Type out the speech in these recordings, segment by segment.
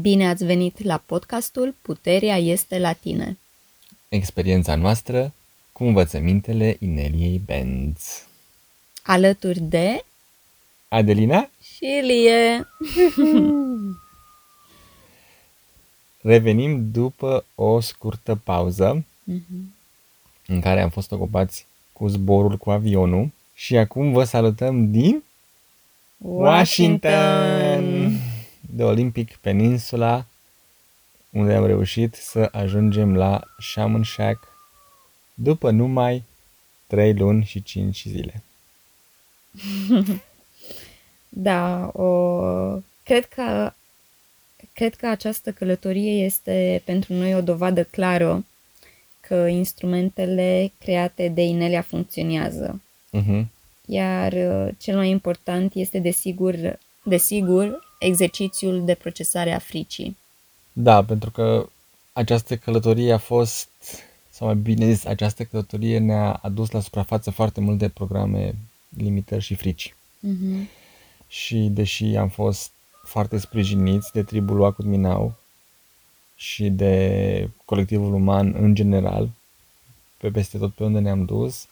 Bine ați venit la podcastul Puterea este la tine. Experiența noastră cu învățămintele Ineliei Benz. Alături de Adelina și Ilie. Revenim după o scurtă pauză Mhm. în care am fost ocupați cu zborul cu avionul și acum vă salutăm din Washington, de Olympic Peninsula, unde am reușit să ajungem la Shaman Shack după numai 3 luni și 5 zile. Da, o... cred că cred că această călătorie este pentru noi o dovadă clară că instrumentele create de Inelia funcționează. Uh-huh. Iar uh, cel mai important este desigur, desigur exercițiul de procesare a fricii. Da, pentru că această călătorie a fost, sau mai bine zis, această călătorie ne-a adus la suprafață foarte multe programe, limitări și frici. Mhm. Și deși am fost foarte sprijiniți de tribul Wacut Minau și de colectivul uman în general, pe peste tot pe unde ne-am dus,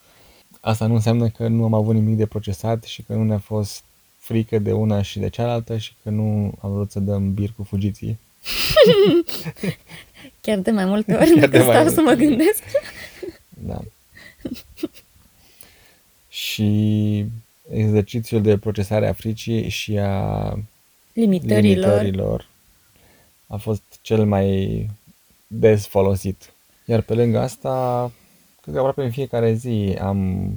asta nu înseamnă că nu am avut nimic de procesat și că nu ne-a fost frică de una și de cealaltă și că nu am vrut să dăm bir cu fugiții. Chiar de mai multe ori Chiar de decât mai stau multe să mă gândesc. Da. și exercițiul de procesare a fricii și a Limitărilor. limitărilor a fost cel mai des folosit. Iar pe lângă asta, cred că aproape în fiecare zi am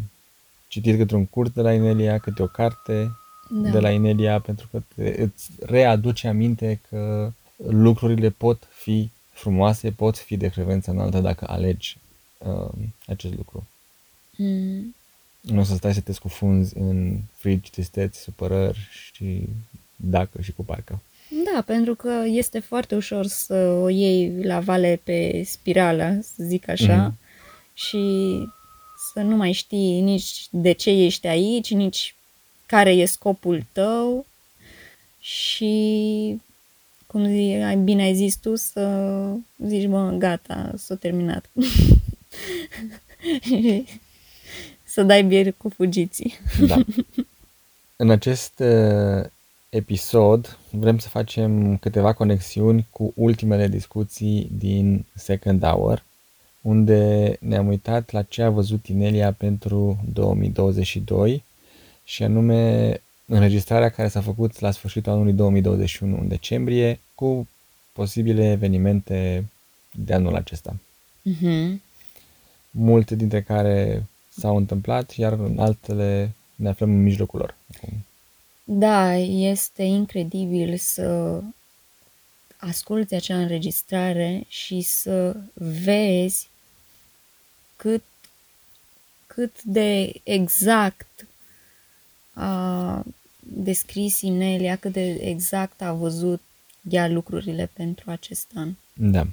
citit câte un curs de la Inelia, câte o carte Da. de la Inelia, pentru că te, îți readuce aminte că lucrurile pot fi frumoase, pot fi de frecvență înaltă dacă alegi uh, acest lucru. Mm. Nu o să stai să te scufunzi în frici, tristeți, supărări și dacă și cu parcă. Da, pentru că este foarte ușor să o iei la vale pe spirală, să zic așa, Mhm. și să nu mai știi nici de ce ești aici, nici care e scopul tău și, cum zi, ai bine ai zis tu, să zici, mă, gata, s-a terminat. să dai bier cu fugiții. Da. În acest uh, episod vrem să facem câteva conexiuni cu ultimele discuții din Second Hour, unde ne-am uitat la ce a văzut Inelia pentru 2022 și anume înregistrarea care s-a făcut la sfârșitul anului 2021 în decembrie cu posibile evenimente de anul acesta. Mhm. Multe dintre care s-au întâmplat, iar în altele ne aflăm în mijlocul lor. acum. Da, este incredibil să asculți acea înregistrare și să vezi cât, cât de exact a descris Inelia, cât de exact a văzut ea lucrurile pentru acest an. Da.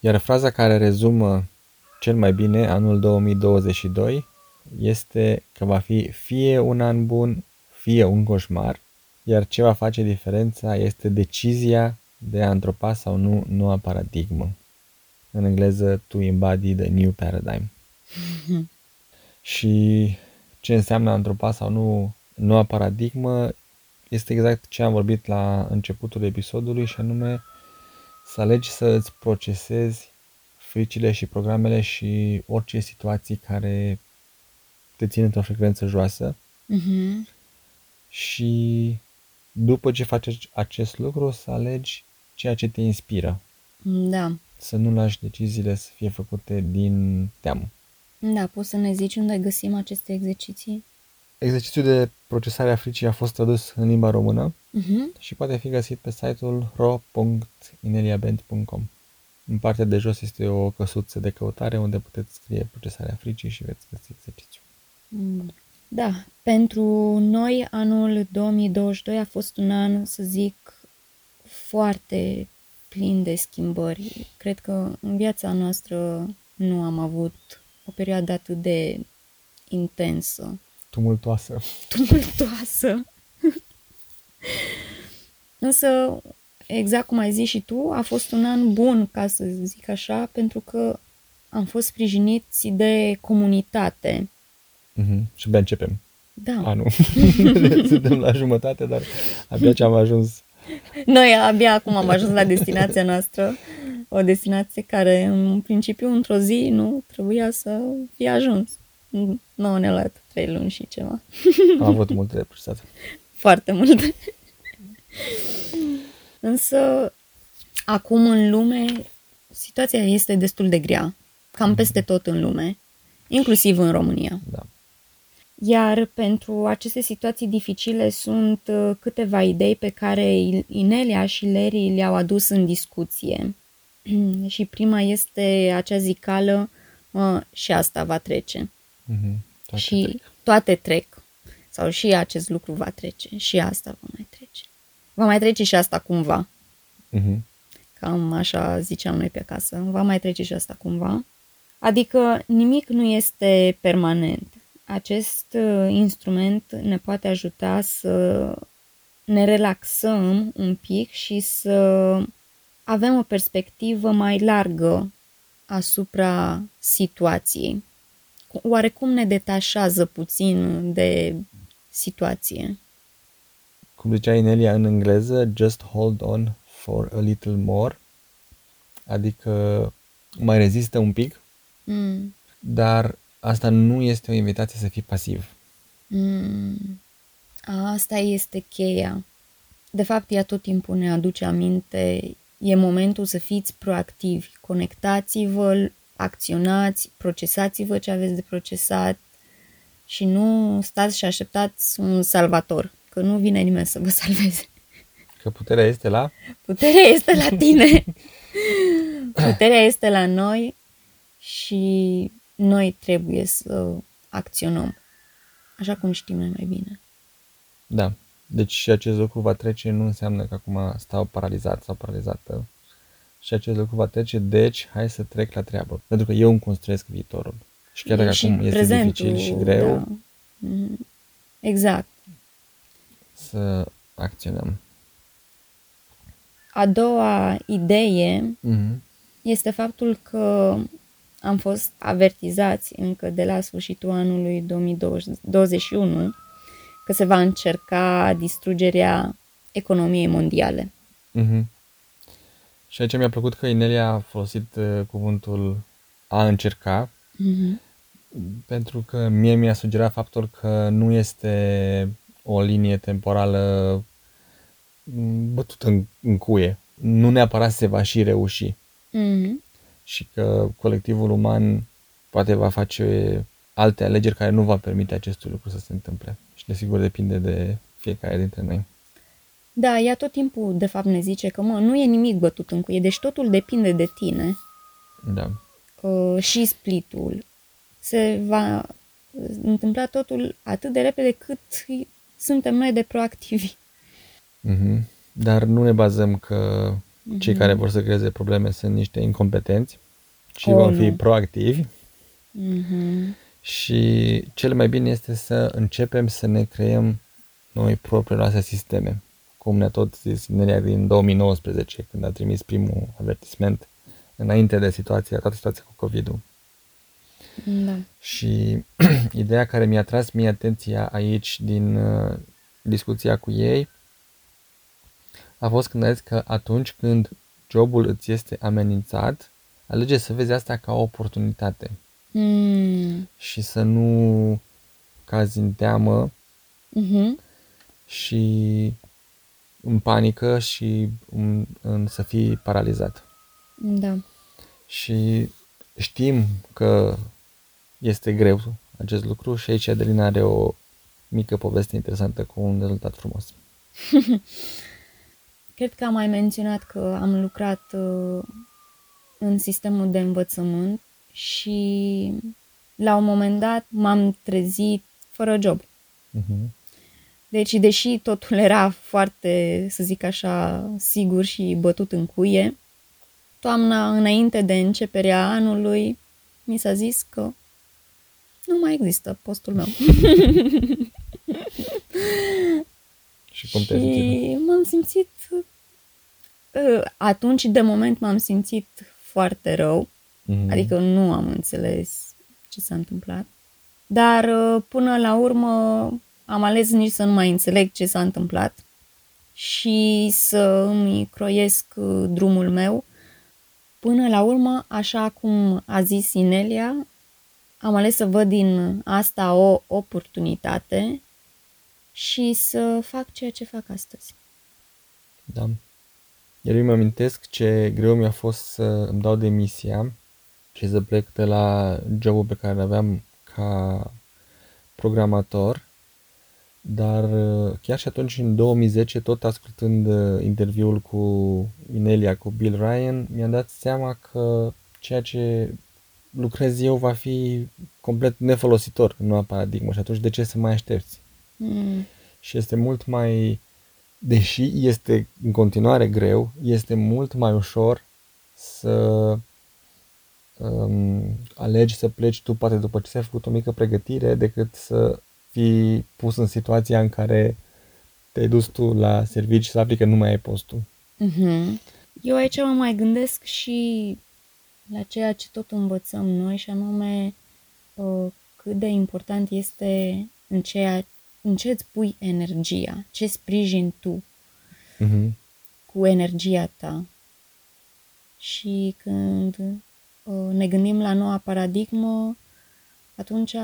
Iar fraza care rezumă cel mai bine anul 2022 este că va fi fie un an bun, fie un coșmar, iar ce va face diferența este decizia de a întropa sau nu noua paradigmă. În engleză, to embody the new paradigm. Și ce înseamnă a întropa sau nu noua paradigmă este exact ce am vorbit la începutul episodului și anume să alegi să îți procesezi fricile și programele și orice situații care te țin într-o frecvență joasă Mhm. și după ce faci acest lucru să alegi ceea ce te inspiră. Da. Să nu lași deciziile să fie făcute din teamă. Da, poți să ne zici unde găsim aceste exerciții? Exercițiul de procesare a fricii a fost tradus în limba română Mhm. și poate fi găsit pe site-ul ro.ineliaband.com. În partea de jos este o căsuță de căutare unde puteți scrie procesarea fricii și veți găsi exercițiul. Mm. Da, pentru noi anul 2022 a fost un an, să zic, foarte plin de schimbări. Cred că în viața noastră nu am avut o perioadă atât de intensă, Tumultoasă. tumultoasă. Însă exact cum ai zis și tu, a fost un an bun, ca să zic așa, pentru că am fost sprijiniți de comunitate. Mhm. Și abia începem Da. anul. Suntem la jumătate, dar abia ce am ajuns. Noi abia acum am ajuns la destinația noastră, o destinație care în principiu într-o zi nu trebuia să fie ajuns. Nu ne-a luat trei luni și ceva. Am avut multe de procesat. Foarte multe. Însă, acum în lume, situația este destul de grea. Cam peste tot în lume, inclusiv în România. Da. Iar pentru aceste situații dificile sunt uh, câteva idei pe care Inelia și Leri le-au adus în discuție. și prima este acea zicală "Mă, și asta va trece. Mhm. Toate și trec. toate trec. Sau și acest lucru va trece. Și asta va mai trece. Va mai trece și asta cumva. Mhm. Cam așa ziceam noi pe acasă. Va mai trece și asta cumva. Adică nimic nu este permanent. Acest uh, instrument ne poate ajuta să ne relaxăm un pic și să avem o perspectivă mai largă asupra situației. Oarecum ne detașează puțin de situație. Cum zicea Inelia în engleză, just hold on for a little more. Adică mai rezistă un pic, Mm. dar asta nu este o invitație să fii pasiv. Mm. Asta este cheia. De fapt, ea tot timpul ne aduce aminte, e momentul să fiți proactivi, conectați-vă, acționați, procesați-vă ce aveți de procesat și nu stați și așteptați un salvator, că nu vine nimeni să vă salveze. Că puterea este la... Puterea este la tine. Puterea este la noi și noi trebuie să acționăm așa cum știm noi mai bine. Da. Deci și acest lucru va trece nu înseamnă că acum stau paralizat sau paralizată. Și acest lucru va trece, deci hai să trec la treabă. Pentru că eu îmi construiesc viitorul. Și chiar dacă și acum este prezentul, dificil și greu, Da. Mhm. Exact. să acționăm. A doua idee Mhm. este faptul că am fost avertizați încă de la sfârșitul anului 2021 că se va încerca distrugerea economiei mondiale. Mhm. Și aici mi-a plăcut că Inelia a folosit uh, cuvântul a încerca, Mhm. pentru că mie mi-a sugerat faptul că nu este o linie temporală m, bătută în, în cuie. Nu neapărat se va și reuși Mhm. și că colectivul uman poate va face alte alegeri care nu va permite acestui lucru să se întâmple. Și desigur depinde de fiecare dintre noi. Da, ea tot timpul, de fapt, ne zice că, mă, nu e nimic bătut în cuie, deci totul depinde de tine. Da. uh, și splitul. Se va întâmpla totul atât de repede cât suntem noi de proactivi. Mhm. Dar nu ne bazăm că cei care vor să creeze probleme sunt niște incompetenți, ci Oh, vom fi nu. proactivi Mhm. Și cel mai bine este să începem să ne creăm noi propriile noastre sisteme. Cum ne-a tot zis Nelia din 2019, când a trimis primul avertisment înainte de situația, toată situația cu COVID-ul. Da. Și ideea care mi-a tras mie atenția aici din uh, discuția cu ei a fost când a zis că atunci când jobul îți este amenințat, alege să vezi asta ca o oportunitate Mm. și să nu cazi în teamă Mhm. și în panică și în, în să fii paralizat. Da. Și știm că este greu acest lucru și aici Adelina are o mică poveste interesantă cu un rezultat frumos. Cred că am mai menționat că am lucrat uh, în sistemul de învățământ și la un moment dat m-am trezit fără job. Mhm. Deci, deși totul era foarte, să zic așa, sigur și bătut în cuie, toamna înainte de începerea anului mi s-a zis că nu mai există postul meu. Și cum te-ai simțit? și m-am simțit uh, atunci de moment m-am simțit foarte rău, Mhm. adică nu am înțeles ce s-a întâmplat. Dar uh, până la urmă am ales nici să nu mai înțeleg ce s-a întâmplat și să îmi croiesc uh, drumul meu. Până la urmă, așa cum a zis Inelia, am ales să văd din asta o oportunitate și să fac ceea ce fac astăzi. Da. Iar eu îmi amintesc ce greu mi-a fost să îmi dau demisia și să plec de la jobul pe care îl aveam ca programator. Dar uh, chiar și atunci, în 2010, tot ascultând uh, interviul cu Inelia, cu Bill Ryan, mi-am dat seama că ceea ce lucrez eu va fi complet nefolositor în noua paradigmă și atunci de ce să mai aștepți? Mm, și este mult mai, deși este în continuare greu, este mult mai ușor să um, alegi să pleci tu poate după ce ți-ai făcut o mică pregătire decât să fii pus în situația în care te-ai dus tu la servici și să afli că nu mai ai postul. mhm. Eu aici mă mai gândesc și la ceea ce tot învățăm noi și anume uh, cât de important este în, ceea, în ce îți pui energia, ce sprijin tu Mhm. cu energia ta. Și când uh, ne gândim la noua paradigmă, atunci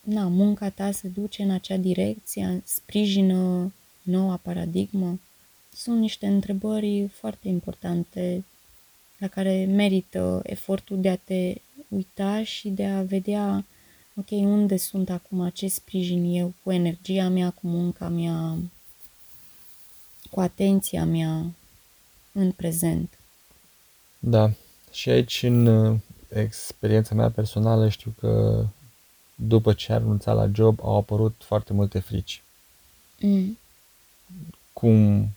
na, munca ta se duce în acea direcție, sprijină noua paradigmă. Sunt niște întrebări foarte importante la care merită efortul de a te uita și de a vedea, ok, unde sunt acum, ce sprijin eu cu energia mea, cu munca mea, cu atenția mea în prezent. Da. Și aici, în uh, experiența mea personală, știu că după ce am renunțat la job, au apărut foarte multe frici. Mm. cum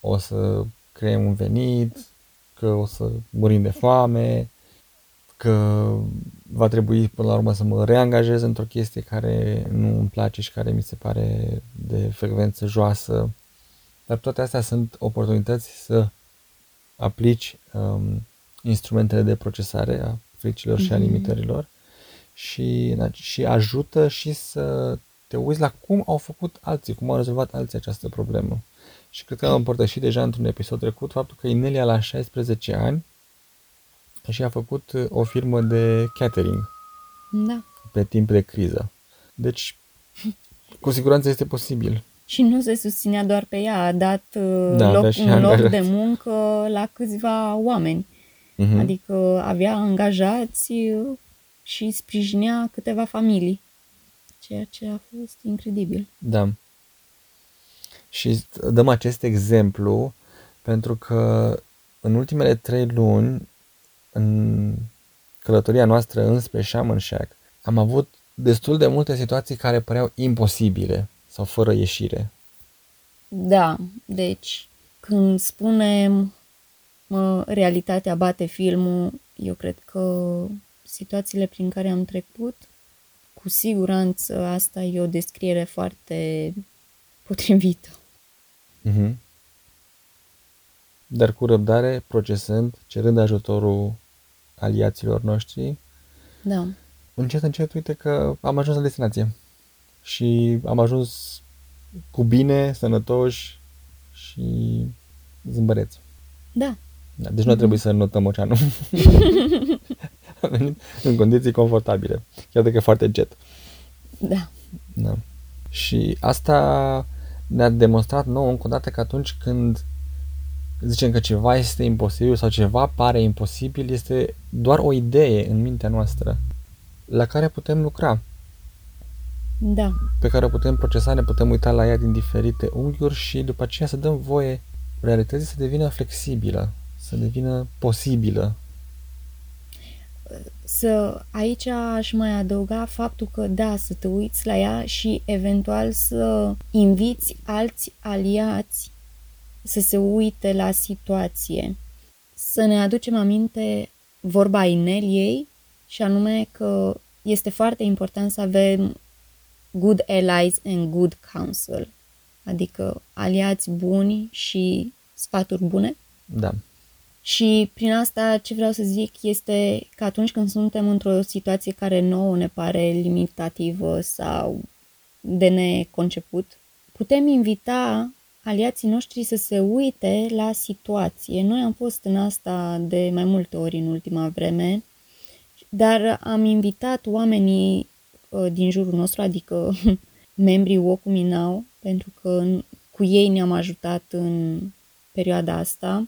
o să creăm un venit, că o să murim de foame, că va trebui până la urmă să mă reangajez într-o chestie care nu îmi place și care mi se pare de frecvență joasă. Dar toate astea sunt oportunități să aplici um, instrumentele de procesare a fricilor și a Mhm. limitărilor și, și ajută și să te uiți la cum au făcut alții, cum au rezolvat alții această problemă. Și cred că am împărtășit deja într-un episod trecut faptul că Inelia la 16 ani și a făcut uh, o firmă de catering Da. pe timp de criză. Deci, cu siguranță este posibil. Și nu se susținea doar pe ea, a dat uh, Da, loc, avea și un loc angajați. de muncă la câțiva oameni. Mhm. Adică avea angajați uh, și sprijinea câteva familii. Ceea ce a fost incredibil. Da. Și dăm acest exemplu pentru că în ultimele trei luni, în călătoria noastră înspre Shaman Shack, am avut destul de multe situații care păreau imposibile sau fără ieșire. Da, deci când spunem mă, realitatea bate filmul, eu cred că situațiile prin care am trecut, cu siguranță asta e o descriere foarte potrivită. Mhm. Dar cu răbdare, procesând, cerând ajutorul aliaților noștri, Da, încet, încet, uite că am ajuns la destinație. Și am ajuns cu bine, sănătoși și zâmbăreți. da, Da, deci nu a trebuit să notăm oceanul. Am venit în condiții confortabile, chiar dacă e foarte jet. da, Da. Și asta ne-a demonstrat nouă încă o dată că atunci când zicem că ceva este imposibil sau ceva pare imposibil, este doar o idee în mintea noastră la care putem lucra, da, pe care o putem procesa, ne putem uita la ea din diferite unghiuri și după aceea să dăm voie realității să devină flexibilă, să devină posibilă. Să aici aș mai adăuga faptul că da, să te uiți la ea și eventual să inviți alți aliați să se uite la situație. Să ne aducem aminte vorba Ineliei și anume că este foarte important să avem good allies and good counsel, adică aliați buni și sfaturi bune. Da. Și prin asta ce vreau să zic este că atunci când suntem într-o situație care nouă ne pare limitativă sau de neconceput, putem invita aliații noștri să se uite la situație. Noi am fost în asta de mai multe ori în ultima vreme, dar am invitat oamenii uh, din jurul nostru, adică membrii Wokumi Now, pentru că cu ei ne-am ajutat în perioada asta,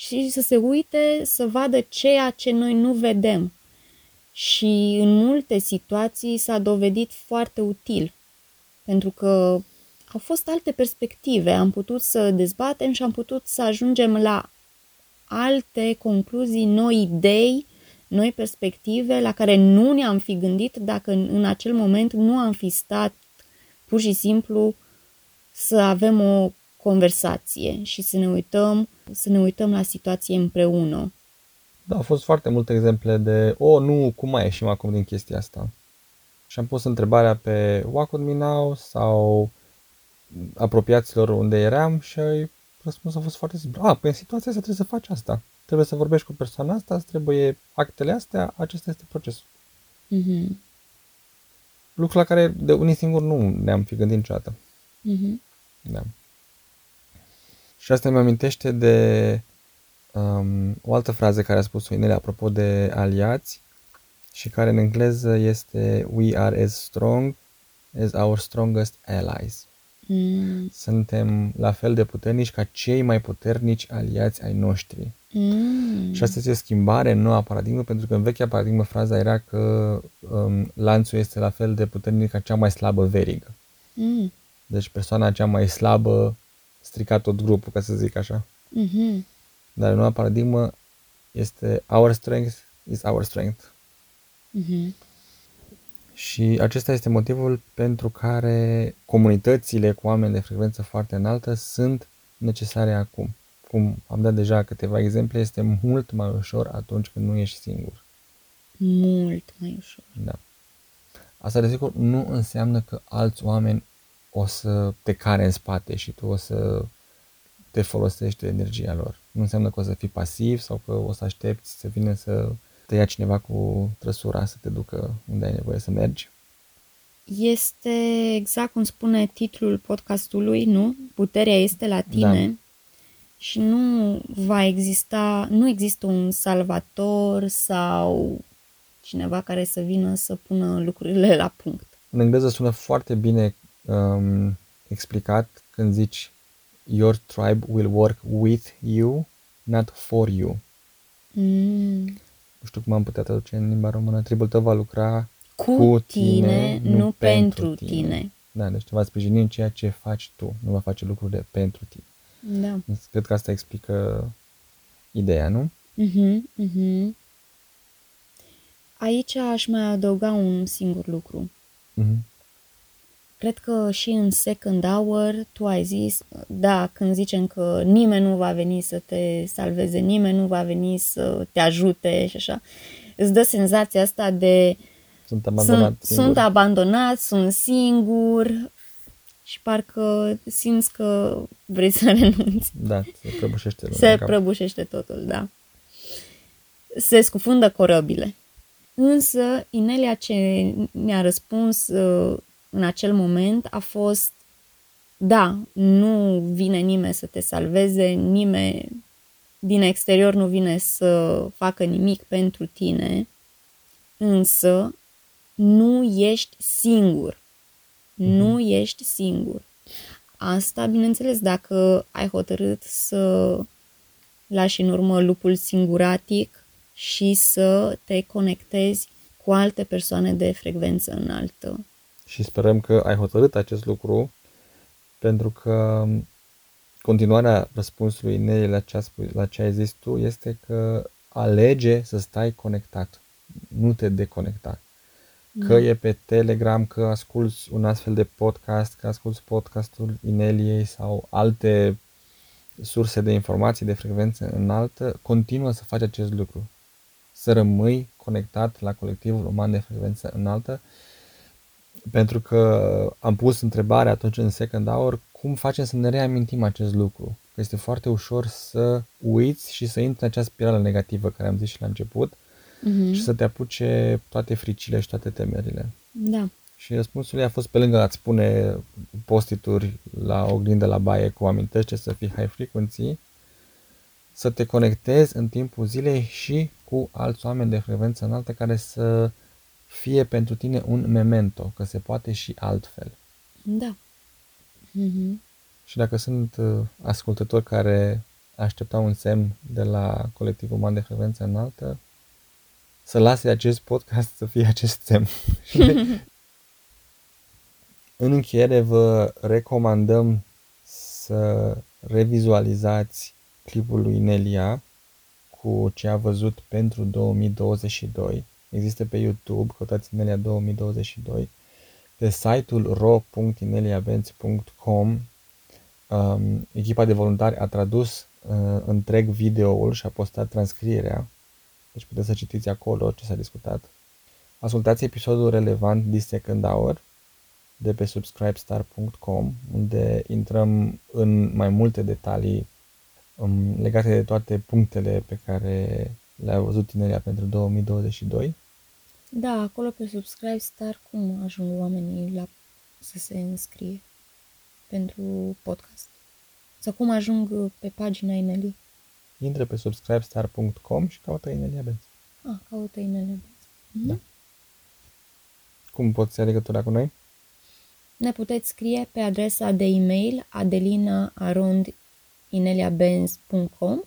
și să se uite să vadă ceea ce noi nu vedem. Și în multe situații s-a dovedit foarte util, pentru că au fost alte perspective, am putut să dezbatem și am putut să ajungem la alte concluzii, noi idei, noi perspective la care nu ne-am fi gândit dacă în, în acel moment nu am fi stat pur și simplu să avem o conversație și să ne uităm, să ne uităm la situație împreună. Da, au fost foarte multe exemple de, o, oh, nu, cum mai ieșim acum din chestia asta? Și am pus întrebarea pe Walk With Me Now sau apropiaților unde eram și răspunsul a fost foarte simplu. A, păi în situația asta trebuie să faci asta. Trebuie să vorbești cu persoana asta, îți trebuie actele astea, acesta este procesul. Mm-hmm. Lucru la care de unii singuri nu ne-am fi gândit niciodată. Mm-hmm. Da. Și asta mi amintește de um, o altă frază care a spus-o Inele apropo de aliați și care în engleză este We are as strong as our strongest allies. Mm. Suntem la fel de puternici ca cei mai puternici aliați ai noștri. Mm. Și asta este o schimbare în noua paradigmă, pentru că în vechea paradigmă fraza era că um, lanțul este la fel de puternic ca cea mai slabă verigă. Mm. Deci persoana cea mai slabă strica tot grupul, ca să zic așa. Mm-hmm. Dar în noua paradigmă este our strength is our strength. Mm-hmm. Și acesta este motivul pentru care comunitățile cu oameni de frecvență foarte înaltă sunt necesare acum. Cum am dat deja câteva exemple, este mult mai ușor atunci când nu ești singur. Mult mai ușor. Da. Asta, desigur, nu înseamnă că alți oameni o să te care în spate și tu o să te folosești de energia lor. Nu înseamnă că o să fii pasiv sau că o să aștepți să vină să te ia cineva cu trăsura să te ducă unde ai nevoie să mergi. Este exact cum spune titlul podcastului, nu? Puterea este la tine. Da. Și nu va exista, nu există un salvator sau cineva care să vină să pună lucrurile la punct. În engleză sună foarte bine um, explicat când zici Your tribe will work with you, not for you. Mm. Nu știu cum am putea traduce în limba română. Tribul tău va lucra cu, cu tine, tine, nu pentru tine. tine. Da, deci te va sprijini în ceea ce faci tu. Nu va face lucruri de pentru tine. Da. Deci, cred că asta explică ideea, nu? Uh-huh, uh-huh. Aici aș mai adăuga un singur lucru. Uh-huh. Cred că și în second hour tu ai zis, da, când zicem că nimeni nu va veni să te salveze, nimeni nu va veni să te ajute și așa, îți dă senzația asta de sunt abandonat, sunt, singur. sunt abandonat, sunt singur și parcă simți că vrei să renunți. Da, se prăbușește. Se prăbușește totul, da. Se scufundă corăbile. Însă, Inelia ce mi-a răspuns uh, în acel moment a fost da, nu vine nimeni să te salveze, nimeni din exterior nu vine să facă nimic pentru tine, însă nu ești singur. Mm-hmm. Nu ești singur. Asta, bineînțeles, dacă ai hotărât să lași în urmă lupul singuratic și să te conectezi cu alte persoane de frecvență înaltă și sperăm că ai hotărât acest lucru pentru că continuarea răspunsului Nelly la ce, spus, la ce ai zis tu este că alege să stai conectat, nu te deconecta. Că mm. e pe Telegram, că asculți un astfel de podcast, că asculți podcastul Ineliei sau alte surse de informații de frecvență înaltă, continuă să faci acest lucru. Să rămâi conectat la colectivul uman de frecvență înaltă pentru că am pus întrebarea atunci în second hour cum facem să ne reamintim acest lucru. că este foarte ușor să uiți și să intri în acea spirală negativă care am zis și la început Mhm. și să te apuce toate fricile și toate temerile. Da. Și răspunsul ei a fost pe lângă a-ți pune postituri la oglindă la baie cu amintește să fii high frequency, să te conectezi în timpul zilei și cu alți oameni de frecvență înaltă care să fie pentru tine un memento, că se poate și altfel. Da. Mhm. Și dacă sunt uh, ascultători care așteptau un semn de la colectivul uman de frecvență înaltă, să lase acest podcast să fie acest semn. În încheiere vă recomandăm să revizualizați clipul lui Nelia cu ce a văzut pentru 2022. Există pe YouTube, căutați Nelia 2022. Pe site-ul ro.ineliabenz.com um, echipa de voluntari a tradus uh, întreg videoul și a postat transcrierea. Deci puteți să citiți acolo ce s-a discutat. Ascultați episodul relevant This Second Hour de pe subscribestar.com unde intrăm în mai multe detalii um, legate de toate punctele pe care le-a văzut tineria pentru 2022. Da, acolo pe Subscribe Star cum ajung oamenii la să se înscrie pentru podcast? Sau cum ajung pe pagina Ineli? Intră pe subscribestar.com și caută Inelia Benz. Ah, caută Ineli. Da. Cum poți să ia legătura cu noi? Ne puteți scrie pe adresa de e-mail adelina.ineliabenz.com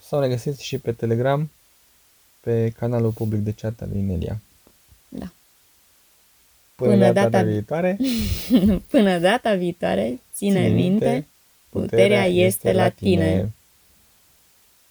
Sau ne găsiți și pe Telegram pe canalul public de chat al lui Inelia. Da. Până, Până data, data- viitoare, Până data viitoare, ține, minte, puterea este la tine.